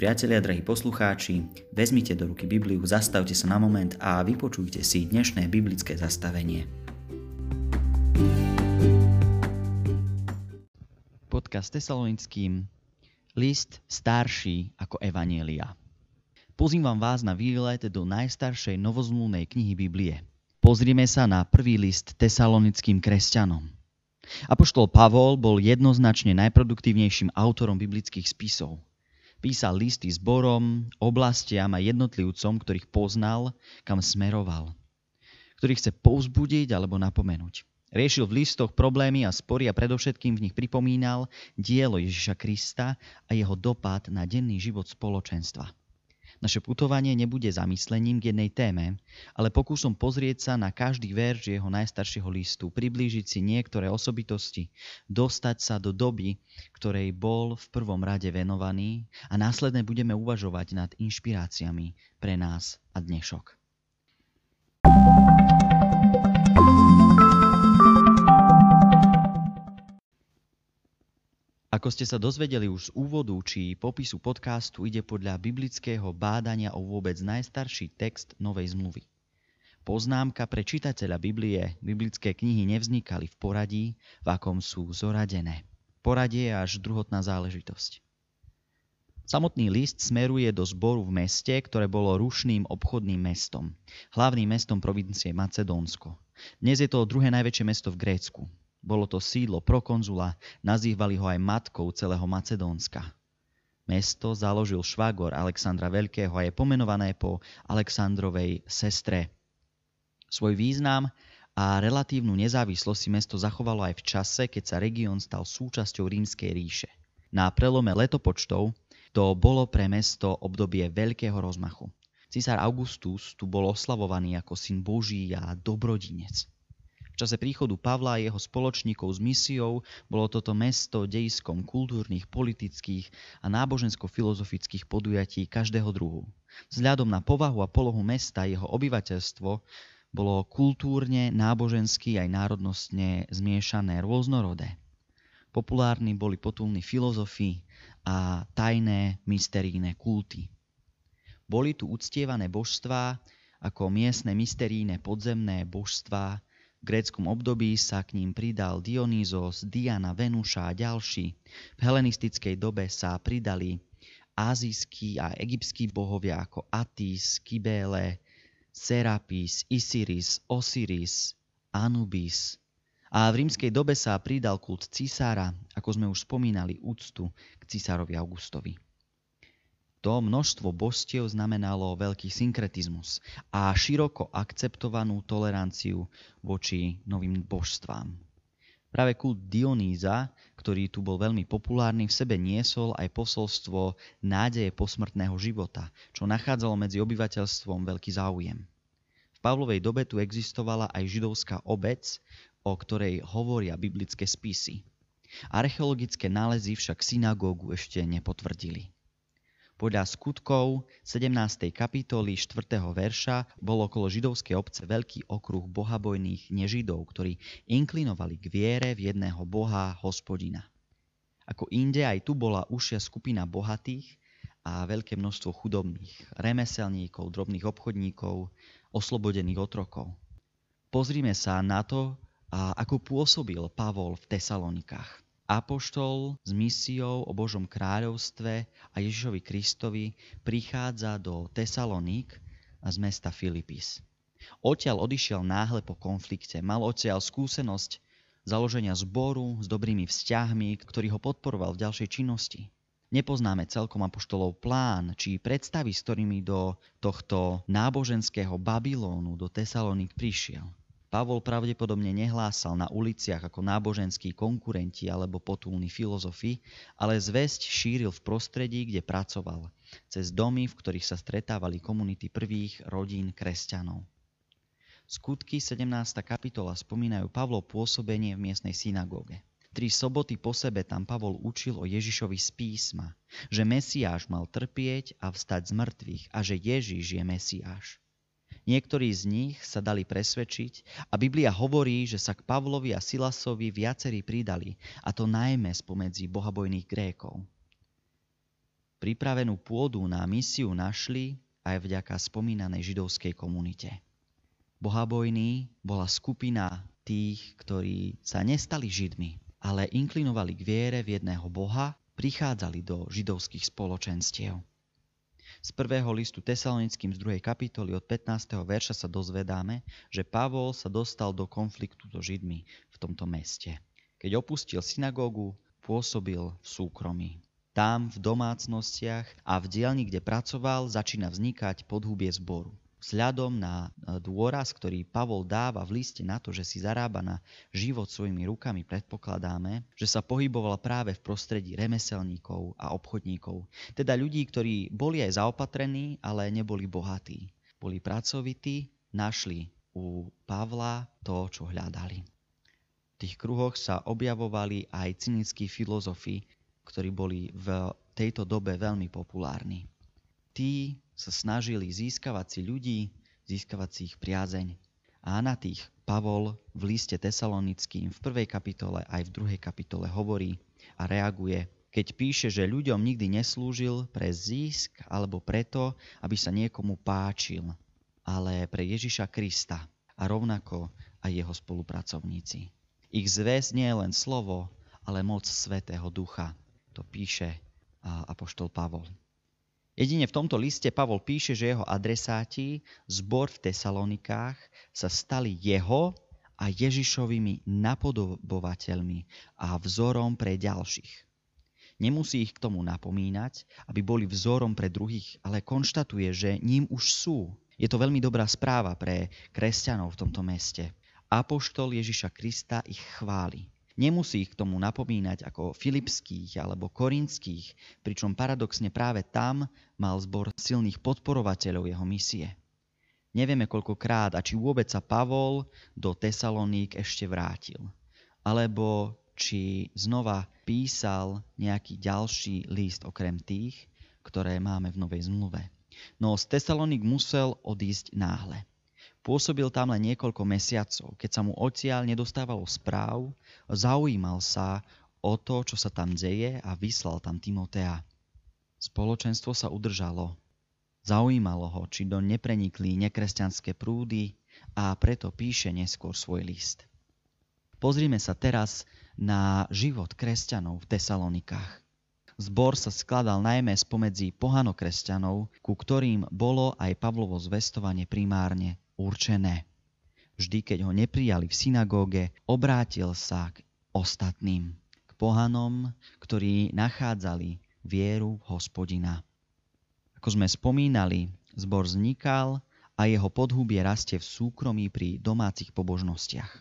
priatelia, drahí poslucháči, vezmite do ruky Bibliu, zastavte sa na moment a vypočujte si dnešné biblické zastavenie. Podcast tesalonickým List starší ako Evanielia. Pozývam vás na výlet do najstaršej novozmluvnej knihy Biblie. Pozrime sa na prvý list tesalonickým kresťanom. Apoštol Pavol bol jednoznačne najproduktívnejším autorom biblických spisov – Písal listy zborom, oblastiam a jednotlivcom, ktorých poznal, kam smeroval. Ktorých chce povzbudiť alebo napomenúť. Riešil v listoch problémy a spory a predovšetkým v nich pripomínal dielo Ježiša Krista a jeho dopad na denný život spoločenstva. Naše putovanie nebude zamyslením k jednej téme, ale pokúsom pozrieť sa na každý verš jeho najstaršieho listu, priblížiť si niektoré osobitosti, dostať sa do doby, ktorej bol v prvom rade venovaný a následne budeme uvažovať nad inšpiráciami pre nás a dnešok. Ako ste sa dozvedeli už z úvodu či popisu podcastu, ide podľa biblického bádania o vôbec najstarší text Novej zmluvy. Poznámka pre čitateľa Biblie, biblické knihy nevznikali v poradí, v akom sú zoradené. Poradie je až druhotná záležitosť. Samotný list smeruje do zboru v meste, ktoré bolo rušným obchodným mestom, hlavným mestom provincie Macedónsko. Dnes je to druhé najväčšie mesto v Grécku. Bolo to sídlo prokonzula, nazývali ho aj matkou celého Macedónska. Mesto založil švagor Alexandra Veľkého a je pomenované po Alexandrovej sestre. Svoj význam a relatívnu nezávislosť si mesto zachovalo aj v čase, keď sa región stal súčasťou rímskej ríše. Na prelome letopočtov to bolo pre mesto obdobie veľkého rozmachu. Cisár Augustus tu bol oslavovaný ako syn Boží a dobrodinec čase príchodu Pavla a jeho spoločníkov s misiou bolo toto mesto dejiskom kultúrnych, politických a nábožensko-filozofických podujatí každého druhu. Vzhľadom na povahu a polohu mesta jeho obyvateľstvo bolo kultúrne, nábožensky aj národnostne zmiešané rôznorodé. Populárni boli potulní filozofi a tajné mysterijné kulty. Boli tu uctievané božstvá ako miestne mysterijné podzemné božstvá v gréckom období sa k ním pridal Dionýzos, Diana, Venuša a ďalší. V helenistickej dobe sa pridali azijskí a egyptskí bohovia ako Atis, Kybele, Serapis, Isiris, Osiris, Anubis. A v rímskej dobe sa pridal kult cisára, ako sme už spomínali, úctu k cisárovi Augustovi. To množstvo božstiev znamenalo veľký synkretizmus a široko akceptovanú toleranciu voči novým božstvám. Práve kult Dionýza, ktorý tu bol veľmi populárny, v sebe niesol aj posolstvo nádeje posmrtného života, čo nachádzalo medzi obyvateľstvom veľký záujem. V Pavlovej dobe tu existovala aj židovská obec, o ktorej hovoria biblické spisy. Archeologické nálezy však synagógu ešte nepotvrdili. Podľa skutkov 17. kapitoly 4. verša bol okolo židovskej obce veľký okruh bohabojných nežidov, ktorí inklinovali k viere v jedného boha, hospodina. Ako inde aj tu bola užšia skupina bohatých a veľké množstvo chudobných, remeselníkov, drobných obchodníkov, oslobodených otrokov. Pozrime sa na to, ako pôsobil Pavol v Tesalonikách. Apoštol s misiou o Božom kráľovstve a Ježišovi Kristovi prichádza do Tesaloník z mesta Filipis. Odtiaľ odišiel náhle po konflikte. Mal odtiaľ skúsenosť založenia zboru s dobrými vzťahmi, ktorý ho podporoval v ďalšej činnosti. Nepoznáme celkom apoštolov plán či predstavy, s ktorými do tohto náboženského Babylónu, do Tesaloník prišiel. Pavol pravdepodobne nehlásal na uliciach ako náboženskí konkurenti alebo potulní filozofi, ale zväzť šíril v prostredí, kde pracoval, cez domy, v ktorých sa stretávali komunity prvých rodín kresťanov. Skutky 17. kapitola spomínajú Pavlo pôsobenie v miestnej synagóge. Tri soboty po sebe tam Pavol učil o Ježišovi z písma, že Mesiáš mal trpieť a vstať z mŕtvych a že Ježiš je Mesiáš. Niektorí z nich sa dali presvedčiť a Biblia hovorí, že sa k Pavlovi a Silasovi viacerí pridali, a to najmä spomedzi bohabojných Grékov. pripravenú pôdu na misiu našli aj vďaka spomínanej židovskej komunite. Bohabojný bola skupina tých, ktorí sa nestali Židmi, ale inklinovali k viere v jedného Boha, prichádzali do židovských spoločenstiev. Z prvého listu Tesalonickým z 2. kapitoly od 15. verša sa dozvedáme, že Pavol sa dostal do konfliktu so Židmi v tomto meste. Keď opustil synagógu, pôsobil v súkromí. Tam, v domácnostiach a v dielni, kde pracoval, začína vznikať podhubie zboru vzhľadom na e, dôraz, ktorý Pavol dáva v liste na to, že si zarába na život svojimi rukami, predpokladáme, že sa pohyboval práve v prostredí remeselníkov a obchodníkov. Teda ľudí, ktorí boli aj zaopatrení, ale neboli bohatí. Boli pracovití, našli u Pavla to, čo hľadali. V tých kruhoch sa objavovali aj cynickí filozofi, ktorí boli v tejto dobe veľmi populárni. Tí sa snažili získavať si ľudí, získavať si ich priazeň. A na tých Pavol v liste tesalonickým v prvej kapitole aj v druhej kapitole hovorí a reaguje, keď píše, že ľuďom nikdy neslúžil pre zisk alebo preto, aby sa niekomu páčil, ale pre Ježiša Krista a rovnako aj jeho spolupracovníci. Ich zväz nie je len slovo, ale moc Svetého Ducha. To píše apoštol Pavol. Jedine v tomto liste Pavol píše, že jeho adresáti, zbor v Tesalonikách, sa stali jeho a Ježišovými napodobovateľmi a vzorom pre ďalších. Nemusí ich k tomu napomínať, aby boli vzorom pre druhých, ale konštatuje, že ním už sú. Je to veľmi dobrá správa pre kresťanov v tomto meste. Apoštol Ježiša Krista ich chváli. Nemusí ich k tomu napomínať ako filipských alebo korinských, pričom paradoxne práve tam mal zbor silných podporovateľov jeho misie. Nevieme koľkokrát a či vôbec sa Pavol do Tesaloník ešte vrátil. Alebo či znova písal nejaký ďalší list okrem tých, ktoré máme v Novej zmluve. No z Tesaloník musel odísť náhle. Pôsobil tam len niekoľko mesiacov. Keď sa mu odtiaľ nedostávalo správ, zaujímal sa o to, čo sa tam deje a vyslal tam Timotea. Spoločenstvo sa udržalo. Zaujímalo ho, či do neprenikli nekresťanské prúdy a preto píše neskôr svoj list. Pozrime sa teraz na život kresťanov v Tesalonikách. Zbor sa skladal najmä spomedzi pohanokresťanov, ku ktorým bolo aj Pavlovo zvestovanie primárne určené. Vždy, keď ho neprijali v synagóge, obrátil sa k ostatným, k pohanom, ktorí nachádzali vieru v hospodina. Ako sme spomínali, zbor vznikal a jeho podhubie rastie v súkromí pri domácich pobožnostiach.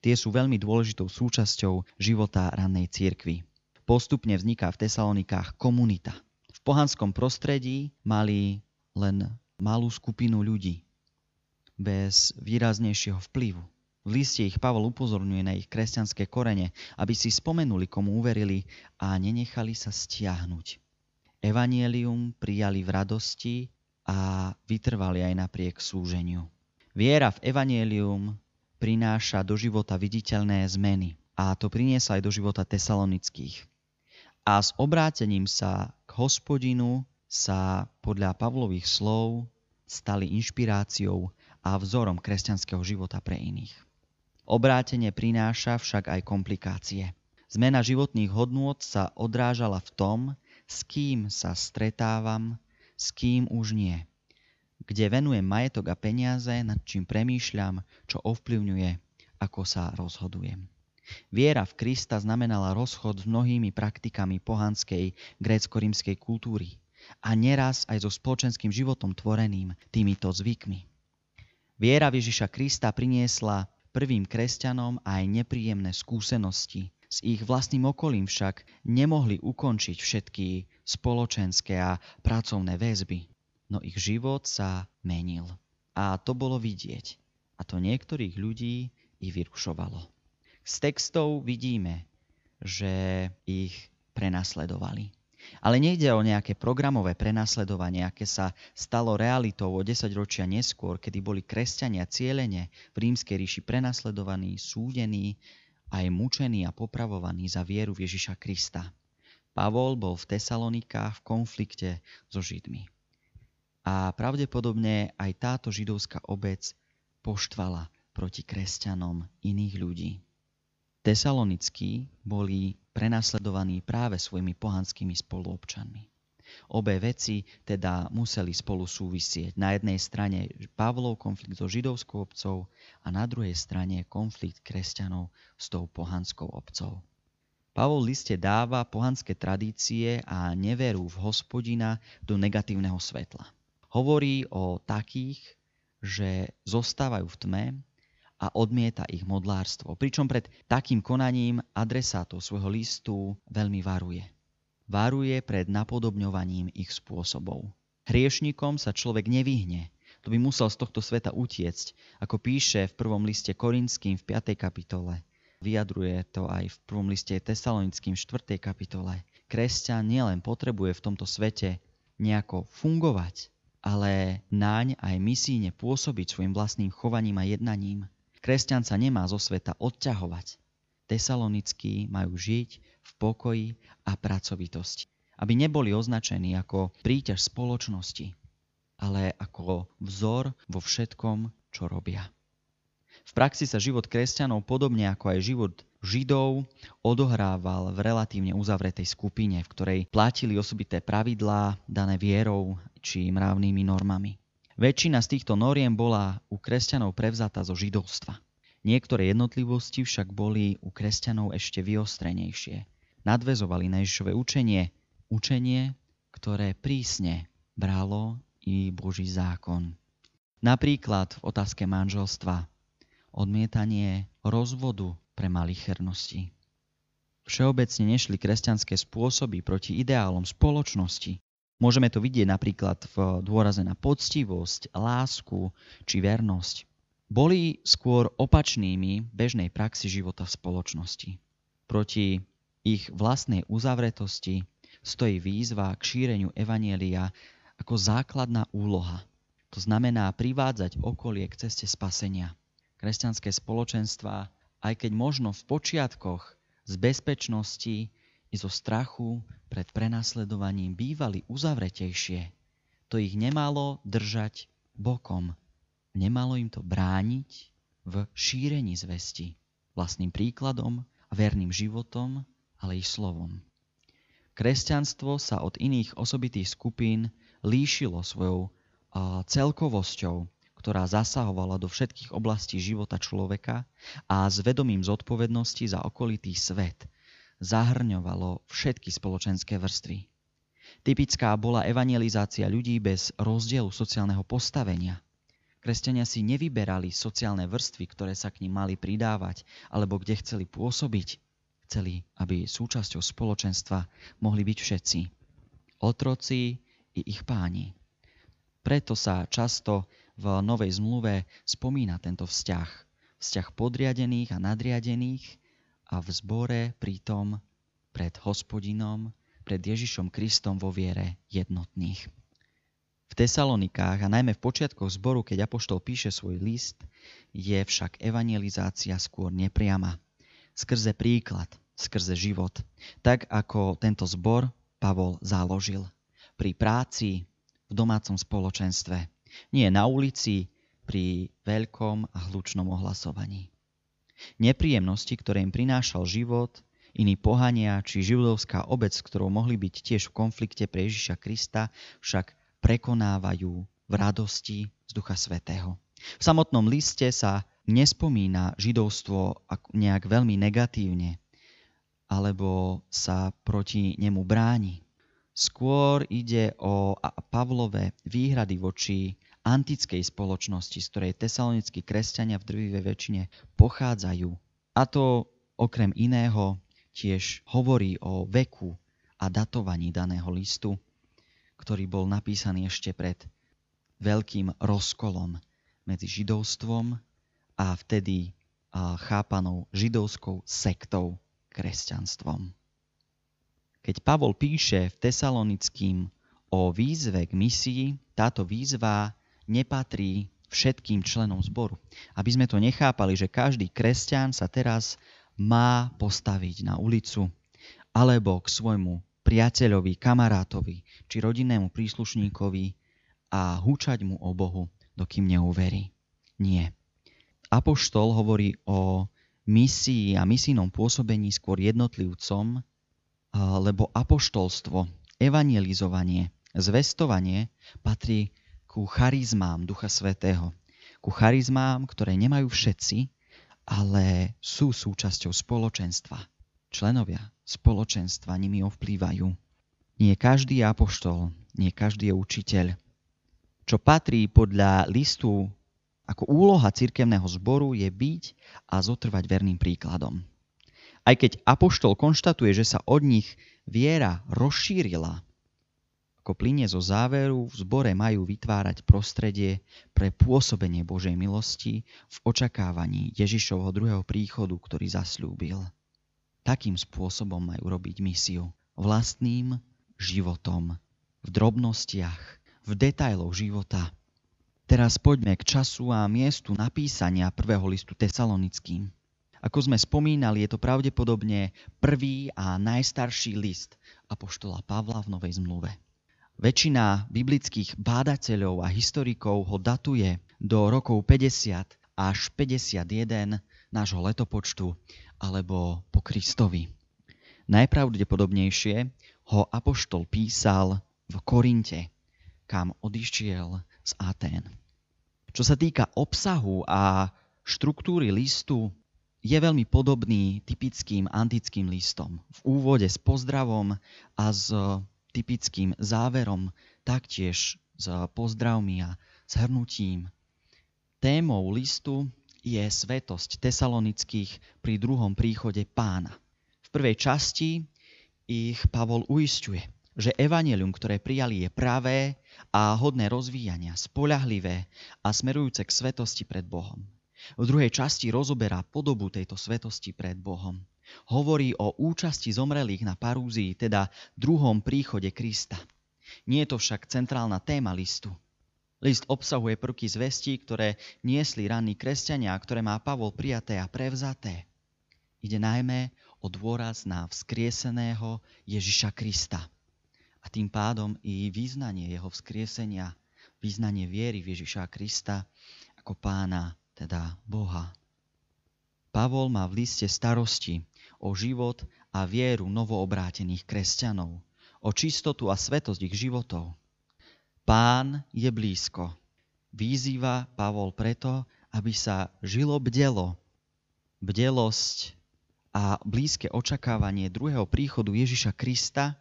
Tie sú veľmi dôležitou súčasťou života rannej cirkvy. Postupne vzniká v Tesalonikách komunita. V pohanskom prostredí mali len malú skupinu ľudí, bez výraznejšieho vplyvu. V liste ich Pavol upozorňuje na ich kresťanské korene, aby si spomenuli, komu uverili a nenechali sa stiahnuť. Evanielium prijali v radosti a vytrvali aj napriek súženiu. Viera v Evanielium prináša do života viditeľné zmeny a to priniesla aj do života tesalonických. A s obrátením sa k hospodinu sa podľa Pavlových slov stali inšpiráciou a vzorom kresťanského života pre iných. Obrátenie prináša však aj komplikácie. Zmena životných hodnôt sa odrážala v tom, s kým sa stretávam, s kým už nie. Kde venujem majetok a peniaze, nad čím premýšľam, čo ovplyvňuje, ako sa rozhodujem. Viera v Krista znamenala rozchod s mnohými praktikami pohanskej grécko-rímskej kultúry a neraz aj so spoločenským životom tvoreným týmito zvykmi. Viera Ježiša Krista priniesla prvým kresťanom aj nepríjemné skúsenosti. S ich vlastným okolím však nemohli ukončiť všetky spoločenské a pracovné väzby. No ich život sa menil. A to bolo vidieť. A to niektorých ľudí i vyrušovalo. Z textov vidíme, že ich prenasledovali. Ale nejde o nejaké programové prenasledovanie, aké sa stalo realitou o 10 ročia neskôr, kedy boli kresťania cieľene v rímskej ríši prenasledovaní, súdení, aj mučení a popravovaní za vieru v Ježiša Krista. Pavol bol v Tesalonikách v konflikte so Židmi. A pravdepodobne aj táto židovská obec poštvala proti kresťanom iných ľudí. Tesalonickí boli prenasledovaní práve svojimi pohanskými spoluobčanmi. Obe veci teda museli spolu súvisieť. Na jednej strane Pavlov konflikt so židovskou obcov a na druhej strane konflikt kresťanov s tou pohanskou obcov. Pavol liste dáva pohanské tradície a neveru v hospodina do negatívneho svetla. Hovorí o takých, že zostávajú v tme a odmieta ich modlárstvo. Pričom pred takým konaním adresátov svojho listu veľmi varuje. Varuje pred napodobňovaním ich spôsobov. Hriešnikom sa človek nevyhne, to by musel z tohto sveta utiecť, ako píše v prvom liste Korinským v 5. kapitole. Vyjadruje to aj v prvom liste Tesalonickým v 4. kapitole. Kresťan nielen potrebuje v tomto svete nejako fungovať, ale naň aj misíne pôsobiť svojim vlastným chovaním a jednaním. Kresťan sa nemá zo sveta odťahovať. Tesalonickí majú žiť v pokoji a pracovitosti. Aby neboli označení ako príťaž spoločnosti, ale ako vzor vo všetkom, čo robia. V praxi sa život kresťanov, podobne ako aj život Židov, odohrával v relatívne uzavretej skupine, v ktorej platili osobité pravidlá dané vierou či mravnými normami. Väčšina z týchto noriem bola u kresťanov prevzatá zo židovstva. Niektoré jednotlivosti však boli u kresťanov ešte vyostrenejšie. Nadvezovali na Ježišové učenie, učenie, ktoré prísne bralo i Boží zákon. Napríklad v otázke manželstva, odmietanie rozvodu pre malichernosti. Všeobecne nešli kresťanské spôsoby proti ideálom spoločnosti, Môžeme to vidieť napríklad v dôraze na poctivosť, lásku či vernosť. Boli skôr opačnými bežnej praxi života v spoločnosti. Proti ich vlastnej uzavretosti stojí výzva k šíreniu evanielia ako základná úloha. To znamená privádzať okolie k ceste spasenia. Kresťanské spoločenstva, aj keď možno v počiatkoch z bezpečnosti i zo strachu pred prenasledovaním bývali uzavretejšie. To ich nemalo držať bokom. Nemalo im to brániť v šírení zvesti vlastným príkladom a verným životom, ale i slovom. Kresťanstvo sa od iných osobitých skupín líšilo svojou celkovosťou, ktorá zasahovala do všetkých oblastí života človeka a s vedomím zodpovednosti za okolitý svet – zahrňovalo všetky spoločenské vrstvy. Typická bola evangelizácia ľudí bez rozdielu sociálneho postavenia. Kresťania si nevyberali sociálne vrstvy, ktoré sa k ním mali pridávať, alebo kde chceli pôsobiť. Chceli, aby súčasťou spoločenstva mohli byť všetci. Otroci i ich páni. Preto sa často v Novej zmluve spomína tento vzťah. Vzťah podriadených a nadriadených, a v zbore pritom pred hospodinom, pred Ježišom Kristom vo viere jednotných. V Tesalonikách a najmä v počiatkoch zboru, keď Apoštol píše svoj list, je však evangelizácia skôr nepriama. Skrze príklad, skrze život. Tak ako tento zbor Pavol založil. Pri práci, v domácom spoločenstve. Nie na ulici, pri veľkom a hlučnom ohlasovaní. Nepríjemnosti, ktoré im prinášal život, iní pohania či židovská obec, s ktorou mohli byť tiež v konflikte pre Ježiša Krista, však prekonávajú v radosti z Ducha Svetého. V samotnom liste sa nespomína židovstvo nejak veľmi negatívne, alebo sa proti nemu bráni. Skôr ide o Pavlové výhrady voči antickej spoločnosti, z ktorej tesalonickí kresťania v drvivej väčšine pochádzajú. A to okrem iného tiež hovorí o veku a datovaní daného listu, ktorý bol napísaný ešte pred veľkým rozkolom medzi židovstvom a vtedy chápanou židovskou sektou kresťanstvom. Keď Pavol píše v Tesalonickým o výzve k misii, táto výzva nepatrí všetkým členom zboru. Aby sme to nechápali, že každý kresťan sa teraz má postaviť na ulicu alebo k svojmu priateľovi, kamarátovi či rodinnému príslušníkovi a húčať mu o Bohu, dokým neuverí. Nie. Apoštol hovorí o misii a misijnom pôsobení skôr jednotlivcom, lebo apoštolstvo, evangelizovanie, zvestovanie patrí ku charizmám Ducha Svetého. Ku charizmám, ktoré nemajú všetci, ale sú súčasťou spoločenstva. Členovia spoločenstva nimi ovplývajú. Nie každý je apoštol, nie každý je učiteľ. Čo patrí podľa listu ako úloha cirkevného zboru je byť a zotrvať verným príkladom. Aj keď Apoštol konštatuje, že sa od nich viera rozšírila, ako plinie zo záveru, v zbore majú vytvárať prostredie pre pôsobenie Božej milosti v očakávaní Ježišovho druhého príchodu, ktorý zasľúbil. Takým spôsobom majú robiť misiu. Vlastným životom, v drobnostiach, v detailoch života, Teraz poďme k času a miestu napísania prvého listu tesalonickým. Ako sme spomínali, je to pravdepodobne prvý a najstarší list Apoštola Pavla v Novej zmluve. Väčšina biblických bádateľov a historikov ho datuje do rokov 50 až 51 nášho letopočtu alebo po Kristovi. Najpravdepodobnejšie ho Apoštol písal v Korinte, kam odišiel z Atén. Čo sa týka obsahu a štruktúry listu, je veľmi podobný typickým antickým listom. V úvode s pozdravom a s typickým záverom, taktiež s pozdravmi a shrnutím. Témou listu je svetosť tesalonických pri druhom príchode pána. V prvej časti ich Pavol uistuje, že evanelium, ktoré prijali, je pravé a hodné rozvíjania, spolahlivé a smerujúce k svetosti pred Bohom. V druhej časti rozoberá podobu tejto svetosti pred Bohom. Hovorí o účasti zomrelých na parúzii, teda druhom príchode Krista. Nie je to však centrálna téma listu. List obsahuje prvky zvestí, ktoré niesli ranní kresťania, ktoré má Pavol prijaté a prevzaté. Ide najmä o dôraz na vzkrieseného Ježiša Krista a tým pádom i význanie jeho vzkriesenia, význanie viery v Ježiša Krista ako pána, teda Boha. Pavol má v liste starosti o život a vieru novoobrátených kresťanov, o čistotu a svetosť ich životov. Pán je blízko. Výzýva Pavol preto, aby sa žilo bdelo. Bdelosť a blízke očakávanie druhého príchodu Ježiša Krista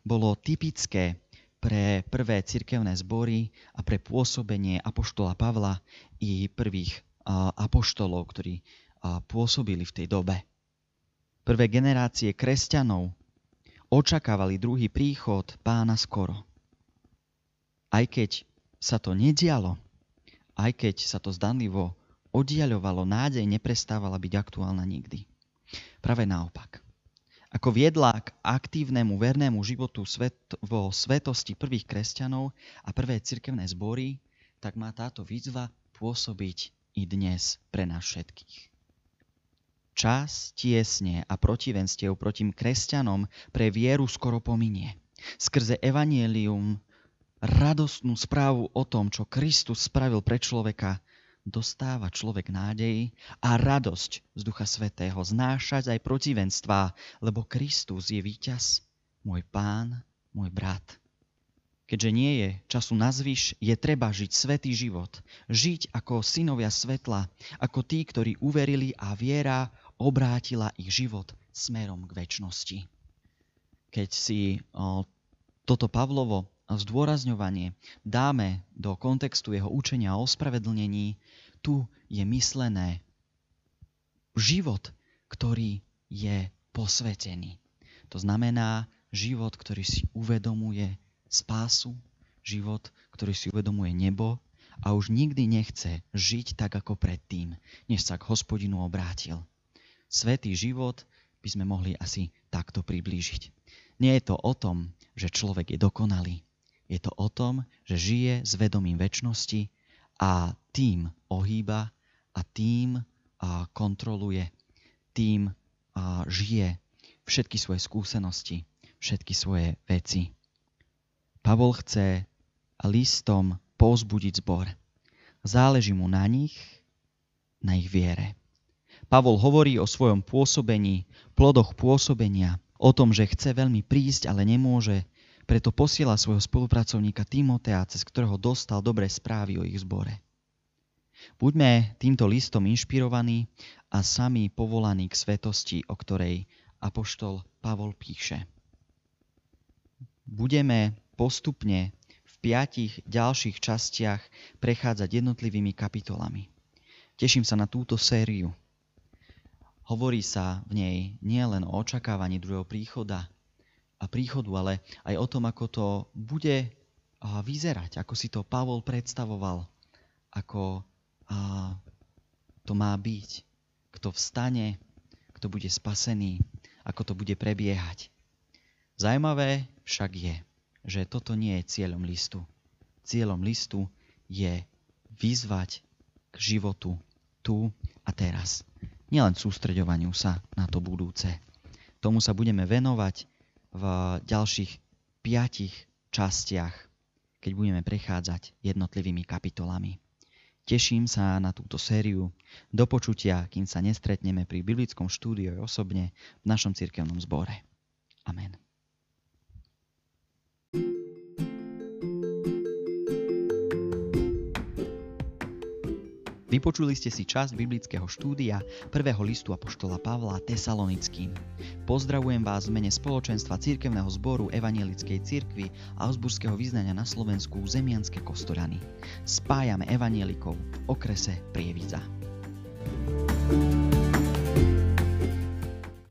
bolo typické pre prvé cirkevné zbory a pre pôsobenie apoštola Pavla i prvých apoštolov, ktorí pôsobili v tej dobe. Prvé generácie kresťanov očakávali druhý príchod pána skoro. Aj keď sa to nedialo, aj keď sa to zdanlivo oddiaľovalo, nádej neprestávala byť aktuálna nikdy. Práve naopak ako viedla k aktívnemu vernému životu svet, vo svetosti prvých kresťanov a prvé cirkevné zbory, tak má táto výzva pôsobiť i dnes pre nás všetkých. Čas tiesne a protivenstiev proti kresťanom pre vieru skoro pominie. Skrze evanielium radostnú správu o tom, čo Kristus spravil pre človeka, dostáva človek nádej a radosť z Ducha Svetého, znášať aj protivenstvá, lebo Kristus je víťaz, môj pán, môj brat. Keďže nie je času na zvyš, je treba žiť svetý život. Žiť ako synovia svetla, ako tí, ktorí uverili a viera obrátila ich život smerom k väčšnosti. Keď si toto Pavlovo zdôrazňovanie dáme do kontextu jeho učenia o ospravedlnení, tu je myslené život, ktorý je posvetený. To znamená život, ktorý si uvedomuje spásu, život, ktorý si uvedomuje nebo a už nikdy nechce žiť tak ako predtým, než sa k hospodinu obrátil. Svetý život by sme mohli asi takto priblížiť. Nie je to o tom, že človek je dokonalý, je to o tom, že žije s vedomím väčšnosti a tým ohýba a tým a kontroluje, tým a žije všetky svoje skúsenosti všetky svoje veci. Pavol chce listom povzbudiť zbor. Záleží mu na nich, na ich viere. Pavol hovorí o svojom pôsobení, plodoch pôsobenia, o tom, že chce veľmi prísť, ale nemôže, preto posiela svojho spolupracovníka Timotea, cez ktorého dostal dobré správy o ich zbore. Buďme týmto listom inšpirovaní a sami povolaní k svetosti, o ktorej apoštol Pavol píše. Budeme postupne v piatich ďalších častiach prechádzať jednotlivými kapitolami. Teším sa na túto sériu. Hovorí sa v nej nielen o očakávaní druhého príchoda a príchodu, ale aj o tom, ako to bude vyzerať, ako si to Pavol predstavoval, ako to má byť, kto vstane, kto bude spasený, ako to bude prebiehať. Zajímavé však je, že toto nie je cieľom listu. Cieľom listu je vyzvať k životu tu a teraz. Nielen sústreďovaniu sa na to budúce. Tomu sa budeme venovať v ďalších piatich častiach, keď budeme prechádzať jednotlivými kapitolami. Teším sa na túto sériu. Do počutia, kým sa nestretneme pri biblickom štúdiu osobne v našom cirkevnom zbore. Amen. Vypočuli ste si časť biblického štúdia prvého listu Apoštola Pavla Tesalonickým. Pozdravujem vás v mene spoločenstva Cirkevného zboru Evanielickej cirkvi a Osburského vyznania na Slovensku Zemianske Kostorany. Spájame evanielikov v okrese Prievidza. thank you